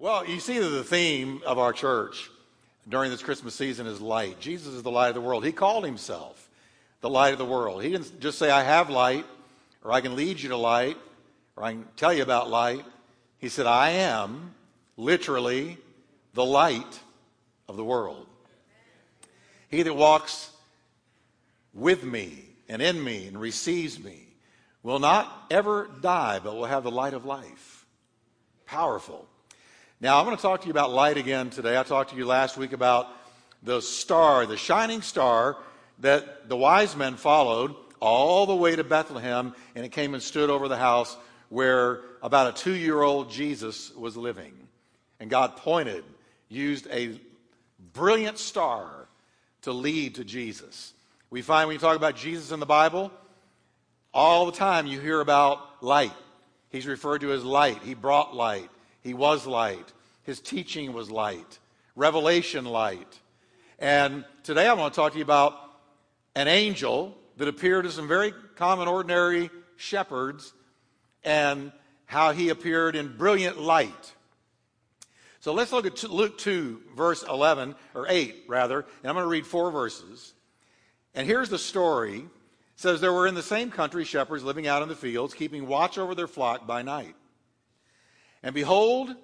Well, you see that the theme of our church during this Christmas season is light. Jesus is the light of the world. He called himself the light of the world. He didn't just say, I have light, or I can lead you to light, or I can tell you about light. He said, I am literally the light of the world. He that walks with me and in me and receives me will not ever die, but will have the light of life. Powerful. Now, I'm going to talk to you about light again today. I talked to you last week about the star, the shining star that the wise men followed all the way to Bethlehem, and it came and stood over the house where about a two year old Jesus was living. And God pointed, used a brilliant star to lead to Jesus. We find when you talk about Jesus in the Bible, all the time you hear about light. He's referred to as light. He brought light. He was light. His teaching was light. Revelation light. And today I want to talk to you about an angel that appeared to some very common, ordinary shepherds and how he appeared in brilliant light. So let's look at Luke 2, verse 11, or 8, rather, and I'm going to read four verses. And here's the story. It says, There were in the same country shepherds living out in the fields, keeping watch over their flock by night. And behold,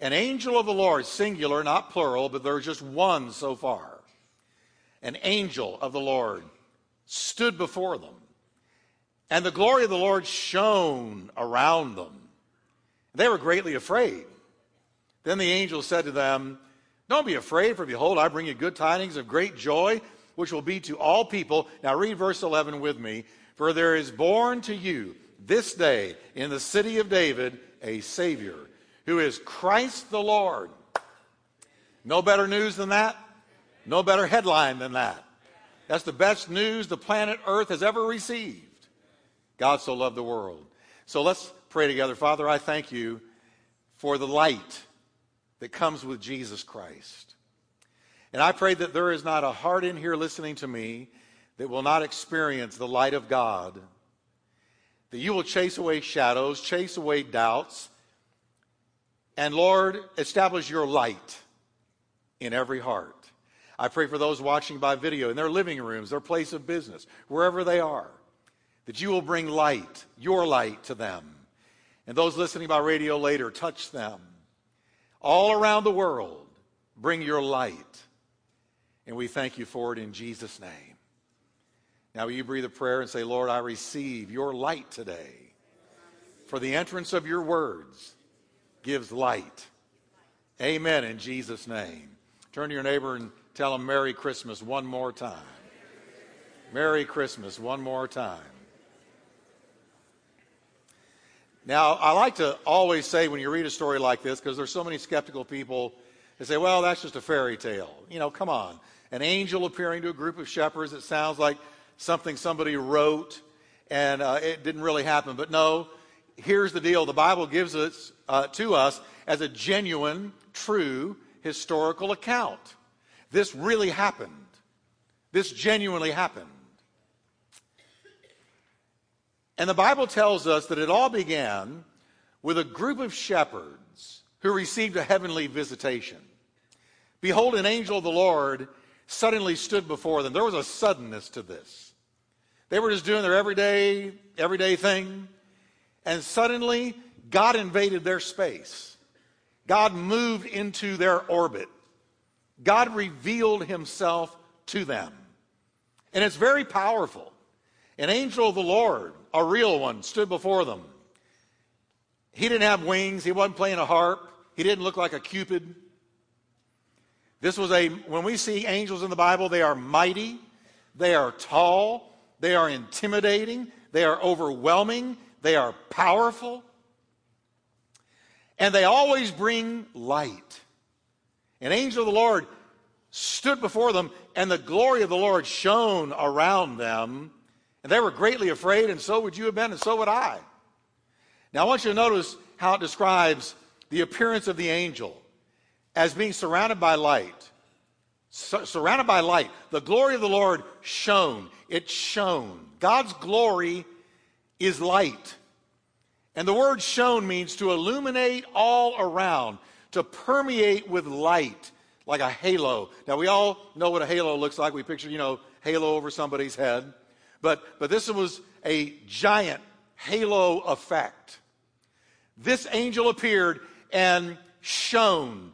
an angel of the Lord, singular, not plural, but there's just one so far. An angel of the Lord stood before them, and the glory of the Lord shone around them. They were greatly afraid. Then the angel said to them, Don't be afraid, for behold, I bring you good tidings of great joy, which will be to all people. Now read verse 11 with me. For there is born to you this day in the city of David a Savior, who is Christ the Lord. No better news than that. No better headline than that. That's the best news the planet Earth has ever received. God so loved the world. So let's pray together. Father, I thank you for the light that comes with Jesus Christ. And I pray that there is not a heart in here listening to me that will not experience the light of God that you will chase away shadows, chase away doubts, and Lord, establish your light in every heart. I pray for those watching by video in their living rooms, their place of business, wherever they are, that you will bring light, your light to them. And those listening by radio later, touch them. All around the world, bring your light. And we thank you for it in Jesus' name. Now, will you breathe a prayer and say, Lord, I receive your light today. For the entrance of your words gives light. Amen in Jesus' name. Turn to your neighbor and tell him Merry Christmas one more time. Merry Christmas one more time. Now, I like to always say when you read a story like this, because there's so many skeptical people that say, well, that's just a fairy tale. You know, come on. An angel appearing to a group of shepherds, it sounds like something somebody wrote and uh, it didn't really happen. But no, here's the deal the Bible gives it uh, to us as a genuine, true historical account. This really happened. This genuinely happened. And the Bible tells us that it all began with a group of shepherds who received a heavenly visitation. Behold, an angel of the Lord suddenly stood before them. There was a suddenness to this. They were just doing their everyday, everyday thing. And suddenly, God invaded their space. God moved into their orbit. God revealed himself to them. And it's very powerful. An angel of the Lord, a real one, stood before them. He didn't have wings. He wasn't playing a harp. He didn't look like a cupid. This was a, when we see angels in the Bible, they are mighty, they are tall, they are intimidating. They are overwhelming. They are powerful. And they always bring light. An angel of the Lord stood before them, and the glory of the Lord shone around them. And they were greatly afraid, and so would you have been, and so would I. Now, I want you to notice how it describes the appearance of the angel as being surrounded by light surrounded by light. The glory of the Lord shone. It shone. God's glory is light. And the word shone means to illuminate all around, to permeate with light like a halo. Now, we all know what a halo looks like. We picture, you know, halo over somebody's head. But, but this was a giant halo effect. This angel appeared and shone,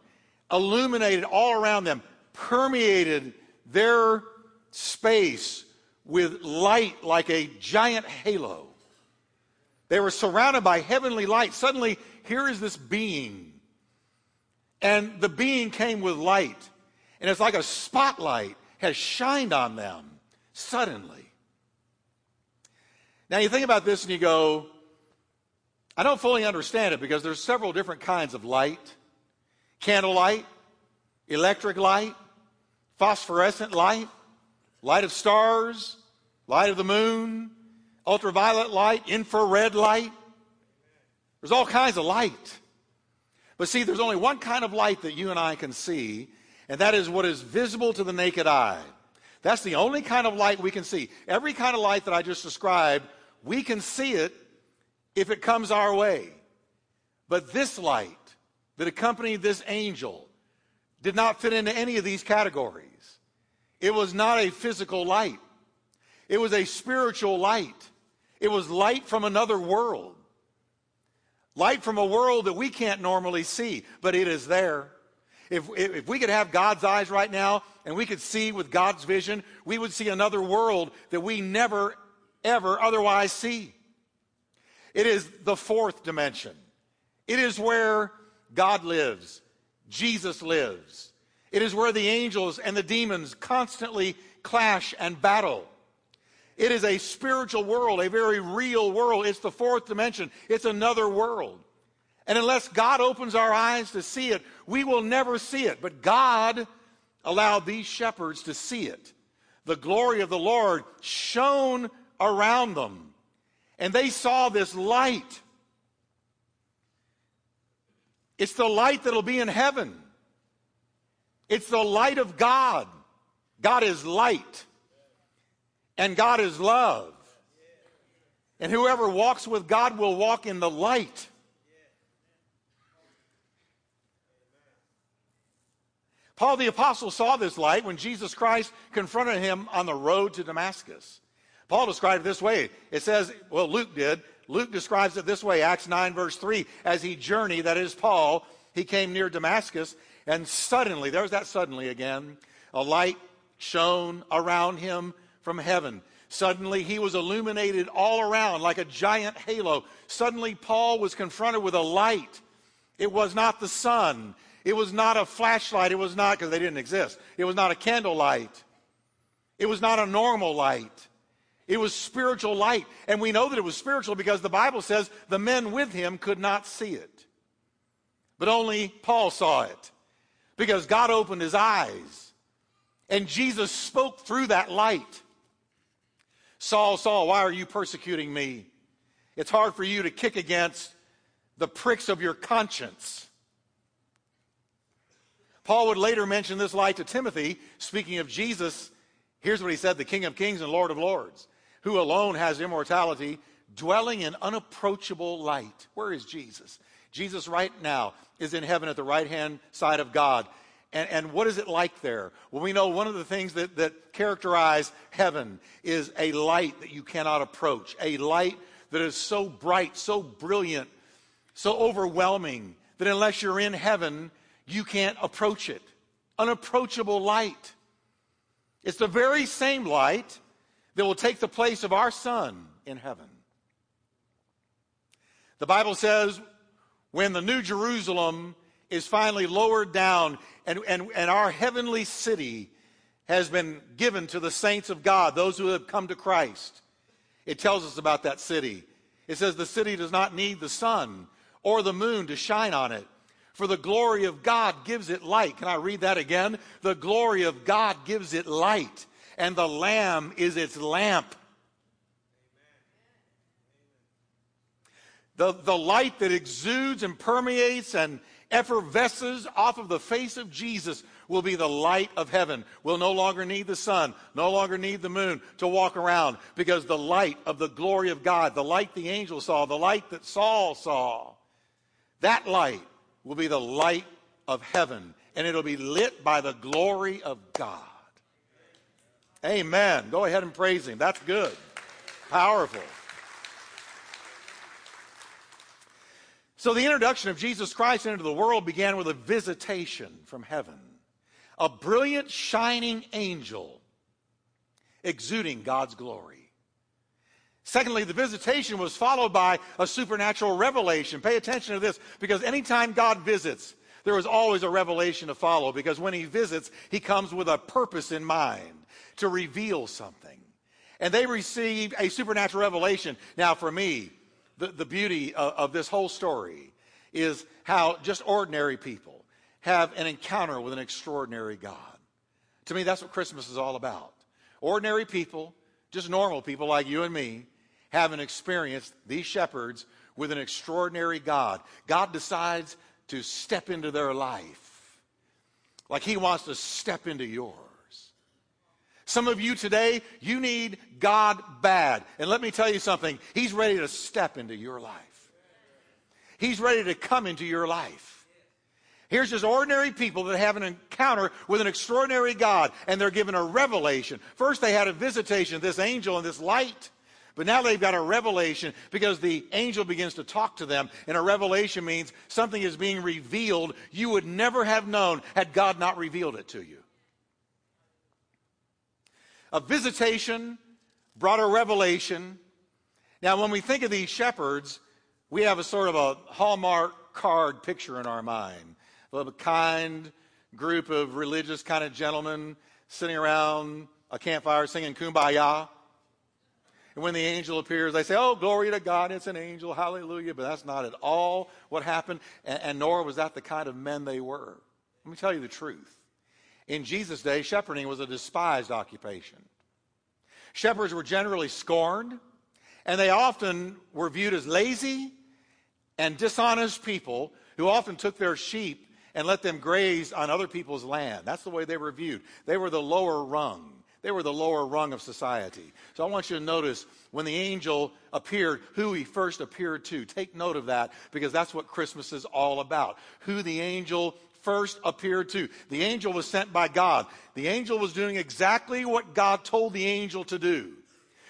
illuminated all around them, permeated their space with light like a giant halo. They were surrounded by heavenly light. Suddenly, here is this being. And the being came with light. And it's like a spotlight has shined on them suddenly. Now, you think about this and you go, I don't fully understand it because there's several different kinds of light candlelight, electric light, phosphorescent light, light of stars, light of the moon, ultraviolet light, infrared light. There's all kinds of light. But see, there's only one kind of light that you and I can see, and that is what is visible to the naked eye. That's the only kind of light we can see. Every kind of light that I just described, we can see it if it comes our way. But this light that accompanied this angel did not fit into any of these categories. It was not a physical light, it was a spiritual light. It was light from another world. Light from a world that we can't normally see, but it is there. If, if we could have God's eyes right now and we could see with God's vision, we would see another world that we never, ever otherwise see. It is the fourth dimension. It is where God lives, Jesus lives. It is where the angels and the demons constantly clash and battle. It is a spiritual world, a very real world. It's the fourth dimension, it's another world. And unless God opens our eyes to see it, we will never see it. But God allowed these shepherds to see it. The glory of the Lord shone around them, and they saw this light. It's the light that'll be in heaven. It's the light of God. God is light. And God is love. And whoever walks with God will walk in the light. Paul the Apostle saw this light when Jesus Christ confronted him on the road to Damascus. Paul described it this way. It says, well, Luke did. Luke describes it this way, Acts 9, verse 3. As he journeyed, that is Paul, he came near Damascus, and suddenly, there's that suddenly again, a light shone around him from heaven. Suddenly, he was illuminated all around like a giant halo. Suddenly, Paul was confronted with a light. It was not the sun. It was not a flashlight. It was not, because they didn't exist. It was not a candlelight. It was not a normal light. It was spiritual light. And we know that it was spiritual because the Bible says the men with him could not see it. But only Paul saw it because God opened his eyes. And Jesus spoke through that light. Saul, Saul, why are you persecuting me? It's hard for you to kick against the pricks of your conscience. Paul would later mention this light to Timothy, speaking of Jesus. Here's what he said the King of Kings and Lord of Lords, who alone has immortality, dwelling in unapproachable light. Where is Jesus? Jesus, right now, is in heaven at the right hand side of God. And, and what is it like there? Well, we know one of the things that, that characterize heaven is a light that you cannot approach, a light that is so bright, so brilliant, so overwhelming that unless you're in heaven, you can't approach it. Unapproachable light. It's the very same light that will take the place of our sun in heaven. The Bible says when the New Jerusalem is finally lowered down and, and, and our heavenly city has been given to the saints of God, those who have come to Christ. It tells us about that city. It says the city does not need the sun or the moon to shine on it, for the glory of God gives it light. Can I read that again? The glory of God gives it light, and the Lamb is its lamp. The, the light that exudes and permeates and effervesces off of the face of Jesus will be the light of heaven. We'll no longer need the sun, no longer need the moon to walk around because the light of the glory of God, the light the angel saw, the light that Saul saw, that light will be the light of heaven, and it'll be lit by the glory of God. Amen. Go ahead and praise Him. That's good. Powerful. So, the introduction of Jesus Christ into the world began with a visitation from heaven. A brilliant, shining angel exuding God's glory. Secondly, the visitation was followed by a supernatural revelation. Pay attention to this because anytime God visits, there is always a revelation to follow because when he visits, he comes with a purpose in mind to reveal something. And they received a supernatural revelation. Now, for me, the, the beauty of, of this whole story is how just ordinary people have an encounter with an extraordinary God. To me, that's what Christmas is all about. Ordinary people, just normal people like you and me, haven't experienced these shepherds with an extraordinary God. God decides to step into their life like He wants to step into yours. Some of you today, you need God bad. And let me tell you something, He's ready to step into your life. He's ready to come into your life. Here's just ordinary people that have an encounter with an extraordinary God, and they're given a revelation. First, they had a visitation, this angel and this light. But now they've got a revelation because the angel begins to talk to them. And a revelation means something is being revealed you would never have known had God not revealed it to you. A visitation brought a revelation. Now, when we think of these shepherds, we have a sort of a Hallmark card picture in our mind of a kind group of religious kind of gentlemen sitting around a campfire singing kumbaya. And when the angel appears, they say, Oh, glory to God, it's an angel, hallelujah. But that's not at all what happened, and, and nor was that the kind of men they were. Let me tell you the truth. In Jesus' day, shepherding was a despised occupation. Shepherds were generally scorned, and they often were viewed as lazy and dishonest people who often took their sheep and let them graze on other people's land. That's the way they were viewed. They were the lower rung. They were the lower rung of society. So I want you to notice when the angel appeared, who he first appeared to. Take note of that because that's what Christmas is all about. Who the angel first appeared to. The angel was sent by God. The angel was doing exactly what God told the angel to do.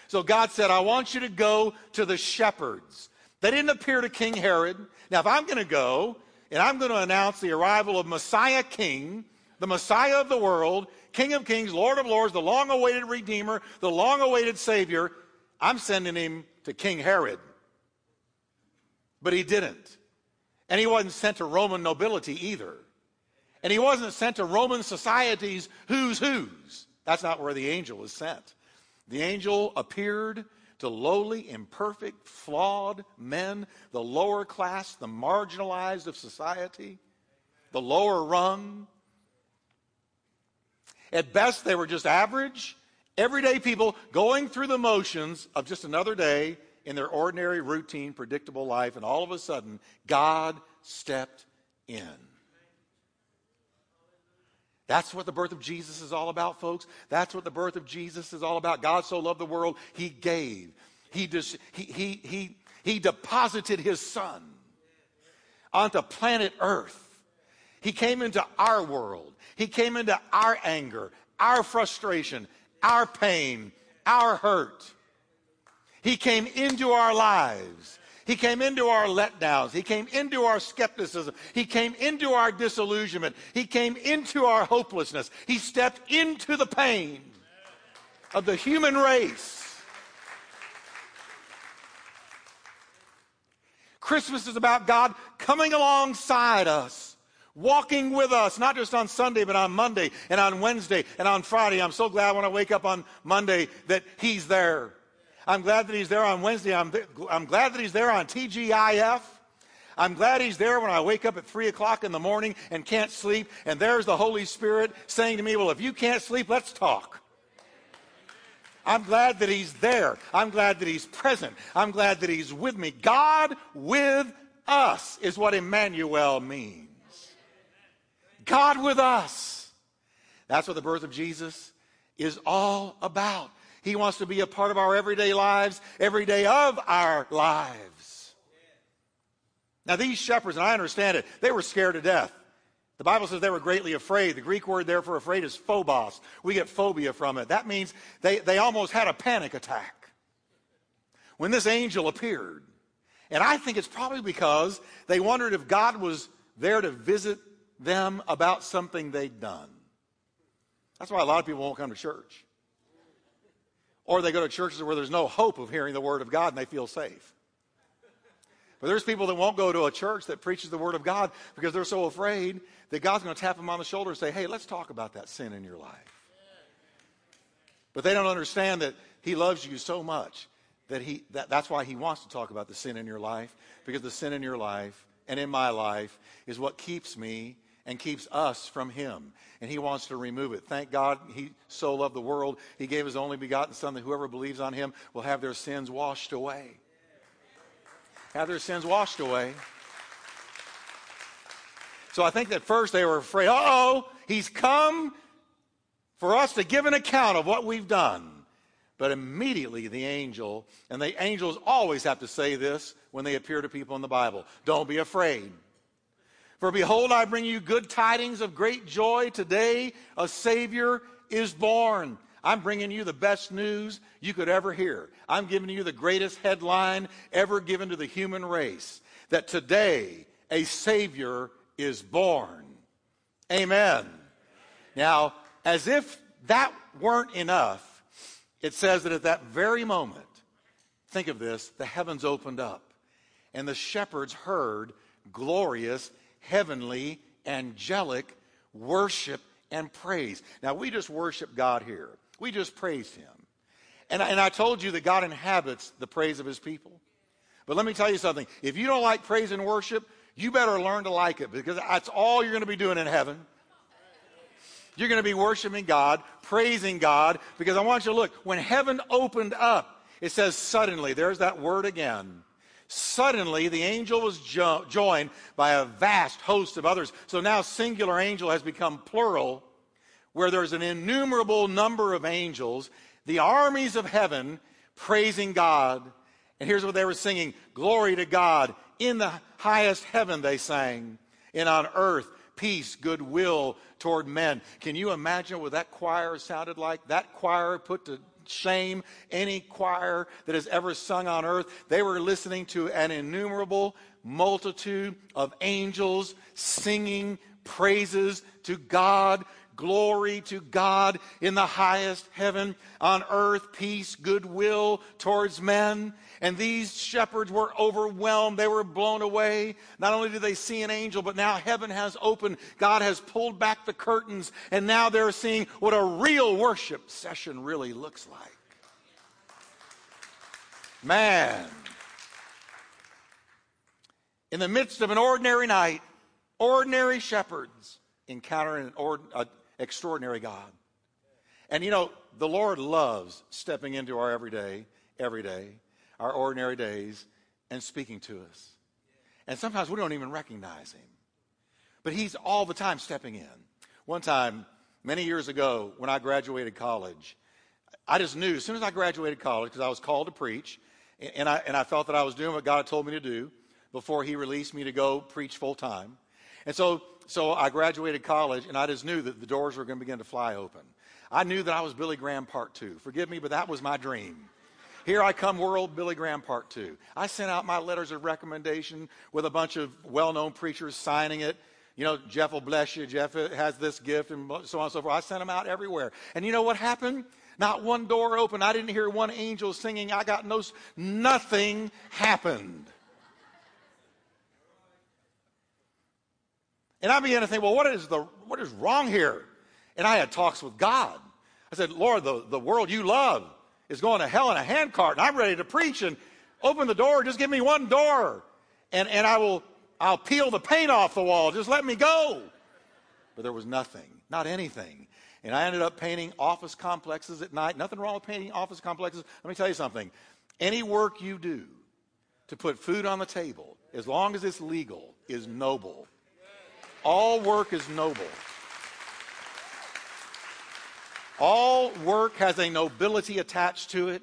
So God said, I want you to go to the shepherds. They didn't appear to King Herod. Now, if I'm going to go and I'm going to announce the arrival of Messiah King, the Messiah of the world, King of Kings, Lord of Lords, the long awaited Redeemer, the long awaited Savior, I'm sending him to King Herod. But he didn't. And he wasn't sent to Roman nobility either. And he wasn't sent to Roman society's who's who's. That's not where the angel was sent. The angel appeared to lowly, imperfect, flawed men, the lower class, the marginalized of society, the lower rung. At best, they were just average, everyday people going through the motions of just another day in their ordinary, routine, predictable life, and all of a sudden, God stepped in. That's what the birth of Jesus is all about, folks. That's what the birth of Jesus is all about. God so loved the world, he gave. He, dis, he, he, he, he deposited his son onto planet Earth. He came into our world. He came into our anger, our frustration, our pain, our hurt. He came into our lives. He came into our letdowns. He came into our skepticism. He came into our disillusionment. He came into our hopelessness. He stepped into the pain of the human race. Christmas is about God coming alongside us, walking with us, not just on Sunday, but on Monday and on Wednesday and on Friday. I'm so glad when I wake up on Monday that He's there. I'm glad that he's there on Wednesday. I'm, I'm glad that he's there on TGIF. I'm glad he's there when I wake up at 3 o'clock in the morning and can't sleep, and there's the Holy Spirit saying to me, Well, if you can't sleep, let's talk. I'm glad that he's there. I'm glad that he's present. I'm glad that he's with me. God with us is what Emmanuel means. God with us. That's what the birth of Jesus is all about. He wants to be a part of our everyday lives, every day of our lives. Now, these shepherds, and I understand it, they were scared to death. The Bible says they were greatly afraid. The Greek word there for afraid is phobos. We get phobia from it. That means they, they almost had a panic attack when this angel appeared. And I think it's probably because they wondered if God was there to visit them about something they'd done. That's why a lot of people won't come to church. Or they go to churches where there's no hope of hearing the Word of God and they feel safe. But there's people that won't go to a church that preaches the Word of God because they're so afraid that God's going to tap them on the shoulder and say, hey, let's talk about that sin in your life. But they don't understand that He loves you so much that, he, that that's why He wants to talk about the sin in your life because the sin in your life and in my life is what keeps me and keeps us from him. And he wants to remove it. Thank God he so loved the world. He gave his only begotten Son that whoever believes on him will have their sins washed away. Have their sins washed away. So I think that first they were afraid, oh, he's come for us to give an account of what we've done. But immediately the angel, and the angels always have to say this when they appear to people in the Bible don't be afraid. For behold, I bring you good tidings of great joy. Today, a Savior is born. I'm bringing you the best news you could ever hear. I'm giving you the greatest headline ever given to the human race that today a Savior is born. Amen. Now, as if that weren't enough, it says that at that very moment, think of this, the heavens opened up and the shepherds heard glorious heavenly, angelic worship and praise. Now, we just worship God here, we just praise Him. And, and I told you that God inhabits the praise of His people. But let me tell you something if you don't like praise and worship, you better learn to like it because that's all you're going to be doing in heaven. You're going to be worshiping God, praising God, because I want you to look. When heaven opened up, it says suddenly, there's that word again. Suddenly, the angel was jo- joined by a vast host of others. So now, singular angel has become plural, where there's an innumerable number of angels, the armies of heaven praising God. And here's what they were singing Glory to God. In the highest heaven, they sang. And on earth, peace, goodwill toward men. Can you imagine what that choir sounded like? That choir put to shame any choir that has ever sung on earth. They were listening to an innumerable multitude of angels singing praises to God. Glory to God in the highest heaven, on earth, peace, goodwill towards men. And these shepherds were overwhelmed. They were blown away. Not only did they see an angel, but now heaven has opened. God has pulled back the curtains, and now they're seeing what a real worship session really looks like. Man. In the midst of an ordinary night, ordinary shepherds encountering an extraordinary God. And you know, the Lord loves stepping into our everyday, every day our ordinary days and speaking to us. And sometimes we don't even recognize him. But he's all the time stepping in. One time, many years ago, when I graduated college, I just knew as soon as I graduated college, because I was called to preach, and I, and I felt that I was doing what God had told me to do before he released me to go preach full time. And so, so I graduated college, and I just knew that the doors were going to begin to fly open. I knew that I was Billy Graham part two. Forgive me, but that was my dream. Here I come, world Billy Graham part two. I sent out my letters of recommendation with a bunch of well known preachers signing it. You know, Jeff will bless you. Jeff has this gift and so on and so forth. I sent them out everywhere. And you know what happened? Not one door opened. I didn't hear one angel singing. I got no, nothing happened. And I began to think, well, what is, the, what is wrong here? And I had talks with God. I said, Lord, the, the world you love is going to hell in a handcart, and I'm ready to preach and open the door. Just give me one door, and, and I will I'll peel the paint off the wall. Just let me go. But there was nothing, not anything. And I ended up painting office complexes at night. Nothing wrong with painting office complexes. Let me tell you something. Any work you do to put food on the table, as long as it's legal, is noble. All work is noble. All work has a nobility attached to it.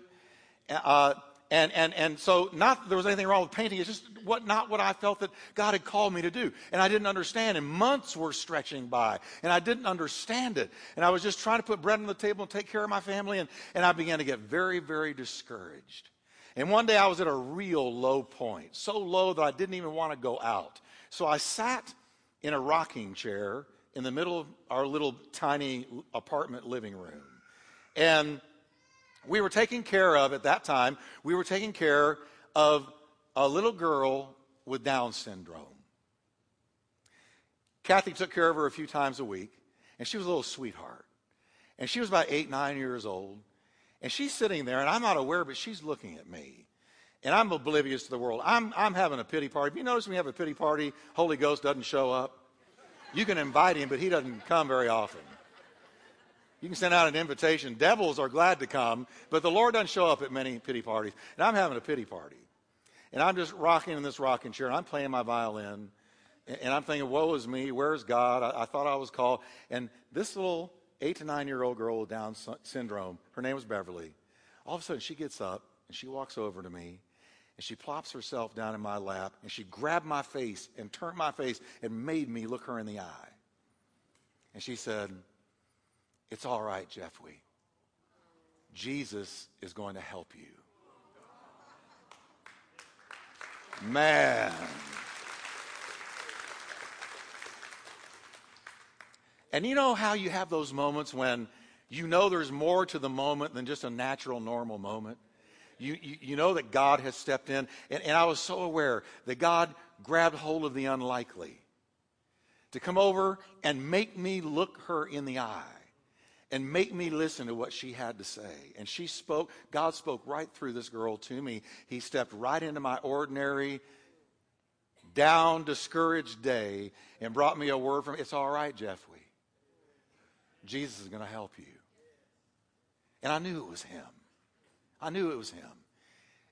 Uh, And, and, and so, not there was anything wrong with painting, it's just what, not what I felt that God had called me to do. And I didn't understand. And months were stretching by, and I didn't understand it. And I was just trying to put bread on the table and take care of my family, and, and I began to get very, very discouraged. And one day I was at a real low point, so low that I didn't even want to go out. So I sat in a rocking chair in the middle of our little tiny apartment living room. And we were taking care of, at that time, we were taking care of a little girl with Down syndrome. Kathy took care of her a few times a week, and she was a little sweetheart. And she was about eight, nine years old. And she's sitting there, and I'm not aware, but she's looking at me. And I'm oblivious to the world. I'm, I'm having a pity party. If you notice when you have a pity party, Holy Ghost doesn't show up. You can invite him, but he doesn't come very often. You can send out an invitation. Devils are glad to come, but the Lord doesn't show up at many pity parties. And I'm having a pity party. And I'm just rocking in this rocking chair, and I'm playing my violin. And I'm thinking, woe is me, where's God? I, I thought I was called. And this little eight to nine year old girl with Down syndrome, her name was Beverly, all of a sudden she gets up and she walks over to me and she plops herself down in my lap and she grabbed my face and turned my face and made me look her in the eye. And she said, it's all right, Jeffrey. Jesus is going to help you. Man. And you know how you have those moments when you know there's more to the moment than just a natural, normal moment? You, you, you know that God has stepped in. And, and I was so aware that God grabbed hold of the unlikely to come over and make me look her in the eye and make me listen to what she had to say. And she spoke, God spoke right through this girl to me. He stepped right into my ordinary, down, discouraged day and brought me a word from, it's all right, Jeffrey. Jesus is going to help you. And I knew it was him. I knew it was him.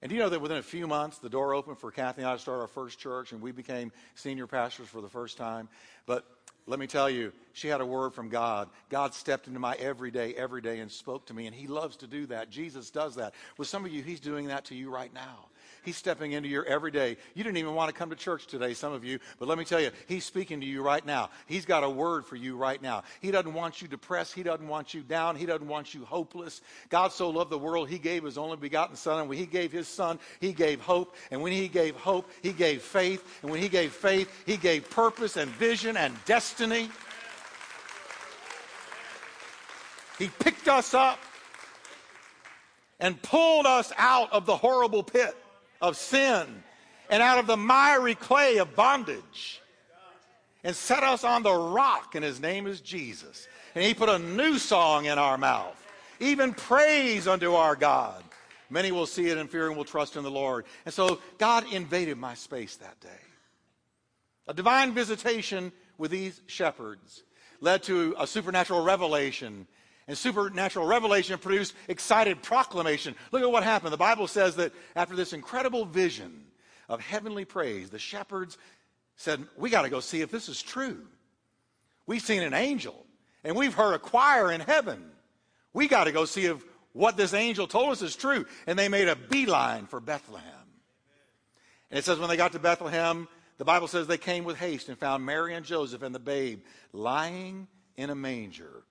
And you know that within a few months, the door opened for Kathy and I to start our first church, and we became senior pastors for the first time. But let me tell you, she had a word from God. God stepped into my everyday, every day and spoke to me, and He loves to do that. Jesus does that. With some of you, He's doing that to you right now. He's stepping into your everyday. You didn't even want to come to church today, some of you, but let me tell you, He's speaking to you right now. He's got a word for you right now. He doesn't want you depressed. He doesn't want you down. He doesn't want you hopeless. God so loved the world, He gave His only begotten Son. And when He gave His Son, He gave hope. And when He gave hope, He gave faith. And when He gave faith, He gave purpose and vision and destiny. He picked us up and pulled us out of the horrible pit of sin and out of the miry clay of bondage and set us on the rock, and his name is Jesus. And he put a new song in our mouth, even praise unto our God. Many will see it in fear and will trust in the Lord. And so God invaded my space that day. A divine visitation with these shepherds led to a supernatural revelation and supernatural revelation produced excited proclamation. Look at what happened. The Bible says that after this incredible vision of heavenly praise, the shepherds said, We got to go see if this is true. We've seen an angel, and we've heard a choir in heaven. We got to go see if what this angel told us is true. And they made a beeline for Bethlehem. And it says, when they got to Bethlehem, the Bible says they came with haste and found Mary and Joseph and the babe lying in a manger.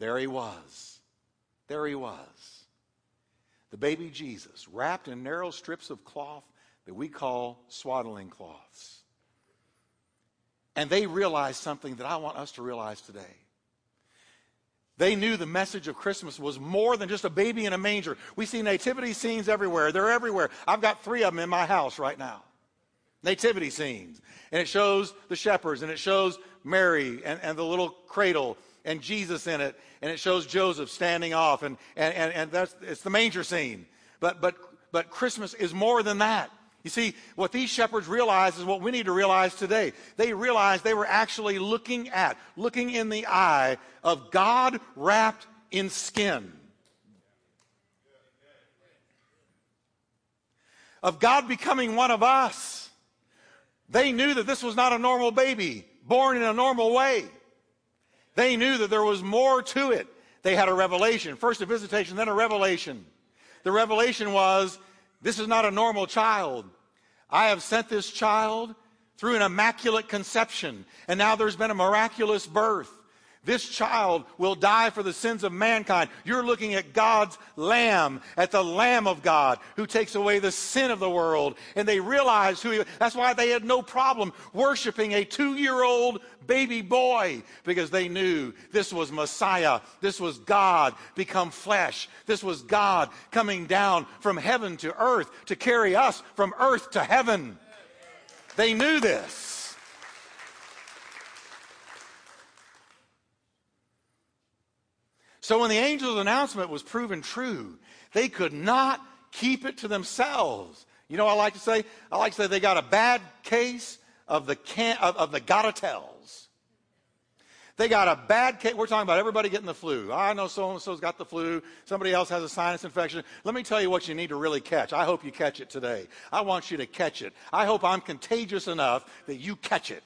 There he was. There he was. The baby Jesus, wrapped in narrow strips of cloth that we call swaddling cloths. And they realized something that I want us to realize today. They knew the message of Christmas was more than just a baby in a manger. We see nativity scenes everywhere. They're everywhere. I've got three of them in my house right now. Nativity scenes. And it shows the shepherds, and it shows Mary and, and the little cradle, and Jesus in it, and it shows Joseph standing off, and, and, and, and that's, it's the manger scene. But, but, but Christmas is more than that. You see, what these shepherds realized is what we need to realize today. They realized they were actually looking at, looking in the eye of God wrapped in skin. Of God becoming one of us. They knew that this was not a normal baby, born in a normal way. They knew that there was more to it. They had a revelation. First a visitation, then a revelation. The revelation was This is not a normal child. I have sent this child through an immaculate conception, and now there's been a miraculous birth. This child will die for the sins of mankind. You're looking at God's Lamb, at the Lamb of God who takes away the sin of the world. And they realized who he That's why they had no problem worshiping a two year old baby boy because they knew this was Messiah. This was God become flesh. This was God coming down from heaven to earth to carry us from earth to heaven. They knew this. So when the angel's announcement was proven true, they could not keep it to themselves. You know I like to say? I like to say they got a bad case of the can of, of the gotta tells. They got a bad case. We're talking about everybody getting the flu. I know so and so's got the flu. Somebody else has a sinus infection. Let me tell you what you need to really catch. I hope you catch it today. I want you to catch it. I hope I'm contagious enough that you catch it.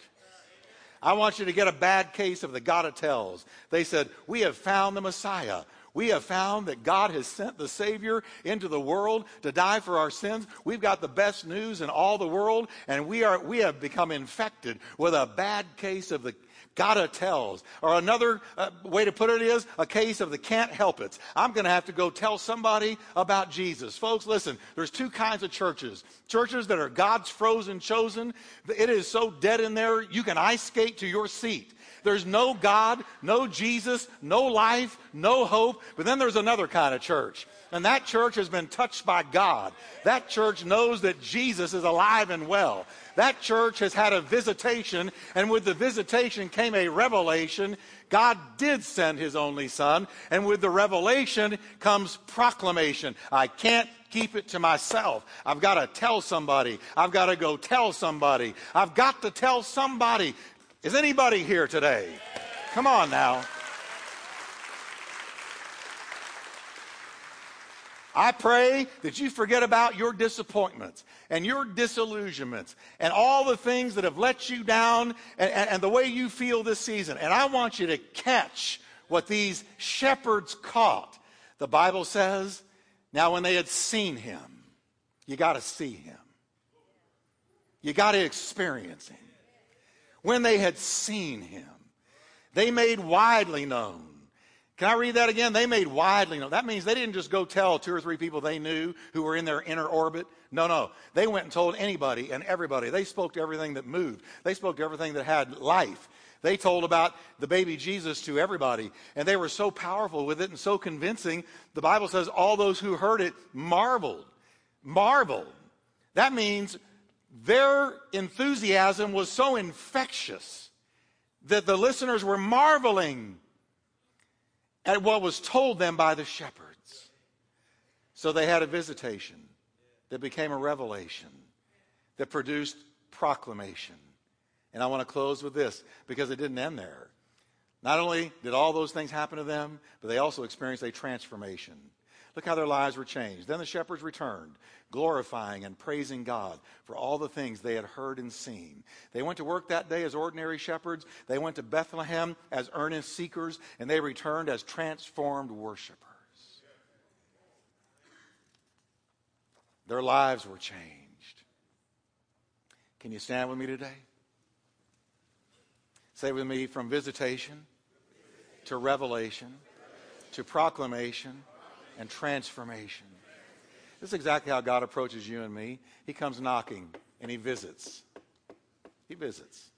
I want you to get a bad case of the gotta tells. They said, We have found the Messiah. We have found that God has sent the Savior into the world to die for our sins. We've got the best news in all the world, and we, are, we have become infected with a bad case of the gotta tells. Or another uh, way to put it is a case of the can't help it. I'm going to have to go tell somebody about Jesus. Folks, listen, there's two kinds of churches. Churches that are God's frozen chosen. It is so dead in there, you can ice skate to your seat. There's no God, no Jesus, no life, no hope. But then there's another kind of church. And that church has been touched by God. That church knows that Jesus is alive and well. That church has had a visitation, and with the visitation came a revelation. God did send his only son, and with the revelation comes proclamation. I can't keep it to myself. I've got to tell somebody. I've got to go tell somebody. I've got to tell somebody. Is anybody here today? Come on now. I pray that you forget about your disappointments and your disillusionments and all the things that have let you down and, and, and, the way you feel this season. And I want you to catch what these shepherds caught. The Bible says, now when they had seen him, you got to see him, you got to experience him. When they had seen him, they made widely known can I read that again? They made widely known. That means they didn't just go tell two or three people they knew who were in their inner orbit. No, no. They went and told anybody and everybody. They spoke to everything that moved. They spoke to everything that had life. They told about the baby Jesus to everybody. And they were so powerful with it and so convincing. The Bible says all those who heard it marveled. Marveled. That means their enthusiasm was so infectious that the listeners were marveling at what was told them by the shepherds. So they had a visitation that became a revelation that produced proclamation. And I want to close with this because it didn't end there. Not only did all those things happen to them, but they also experienced a transformation. Look how their lives were changed. Then the shepherds returned, glorifying and praising God for all the things they had heard and seen. They went to work that day as ordinary shepherds. They went to Bethlehem as earnest seekers, and they returned as transformed worshipers. Their lives were changed. Can you stand with me today? Say with me from visitation to revelation to proclamation and transformation. This is exactly how God approaches you and me. He comes knocking and he visits. He visits.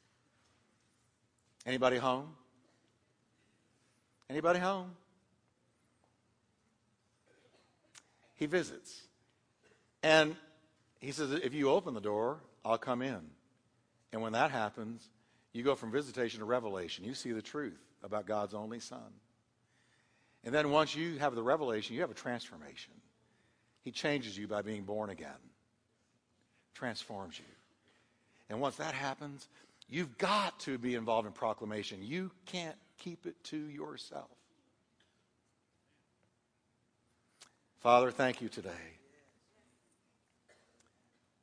Anybody home? Anybody home? He visits. And he says, if you open the door, I'll come in. And when that happens, you go from visitation to revelation. You see the truth about God's only Son. And then once you have the revelation, you have a transformation. He changes you by being born again, transforms you. And once that happens, you've got to be involved in proclamation. You can't keep it to yourself. Father, thank you today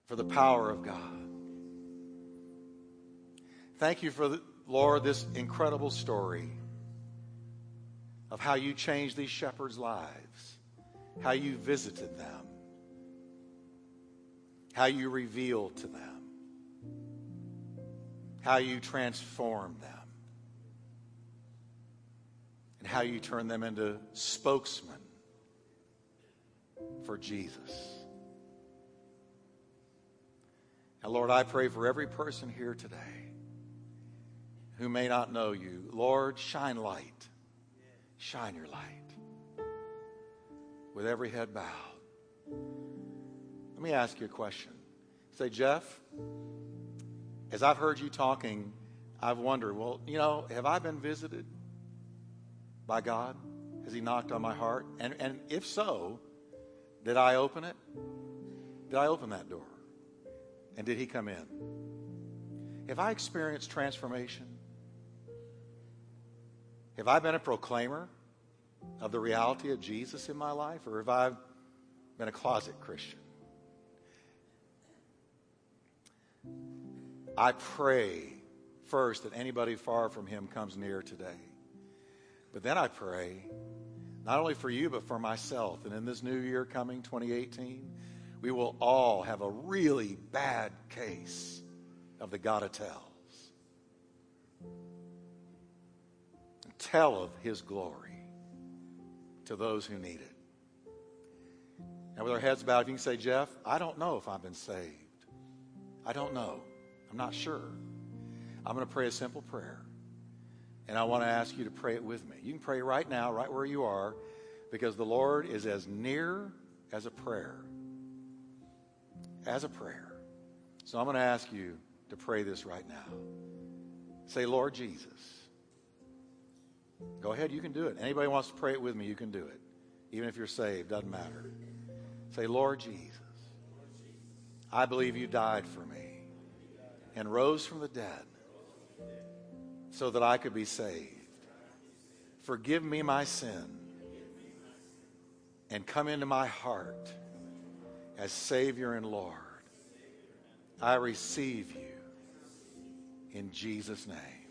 for the power of God. Thank you for, the, Lord, this incredible story of how you changed these shepherds' lives, how you visited them. how you reveal to them, how you transform them, and how you turn them into spokesmen for Jesus. And Lord, I pray for every person here today who may not know you. Lord, shine light. Shine your light. With every head bowed. Let me ask you a question. Say, Jeff, as I've heard you talking, I've wondered, well, you know, have I been visited by God? Has He knocked on my heart? And, and if so, did I open it? Did I open that door? And did He come in? Have I experienced transformation? Have I been a proclaimer of the reality of Jesus in my life, or have I been a closet Christian? I pray first that anybody far from Him comes near today. But then I pray, not only for you, but for myself. And in this new year coming, 2018, we will all have a really bad case of the gotta tells. Tell of his glory to those who need it. Now, with our heads bowed, if you can say, Jeff, I don't know if I've been saved. I don't know. I'm not sure. I'm going to pray a simple prayer. And I want to ask you to pray it with me. You can pray right now, right where you are, because the Lord is as near as a prayer. As a prayer. So I'm going to ask you to pray this right now. Say, Lord Jesus. Go ahead, you can do it. Anybody wants to pray it with me, you can do it. Even if you're saved, doesn't matter. Say, Lord Jesus, I believe you died for me and rose from the dead so that I could be saved. Forgive me my sin and come into my heart as Savior and Lord. I receive you in Jesus' name.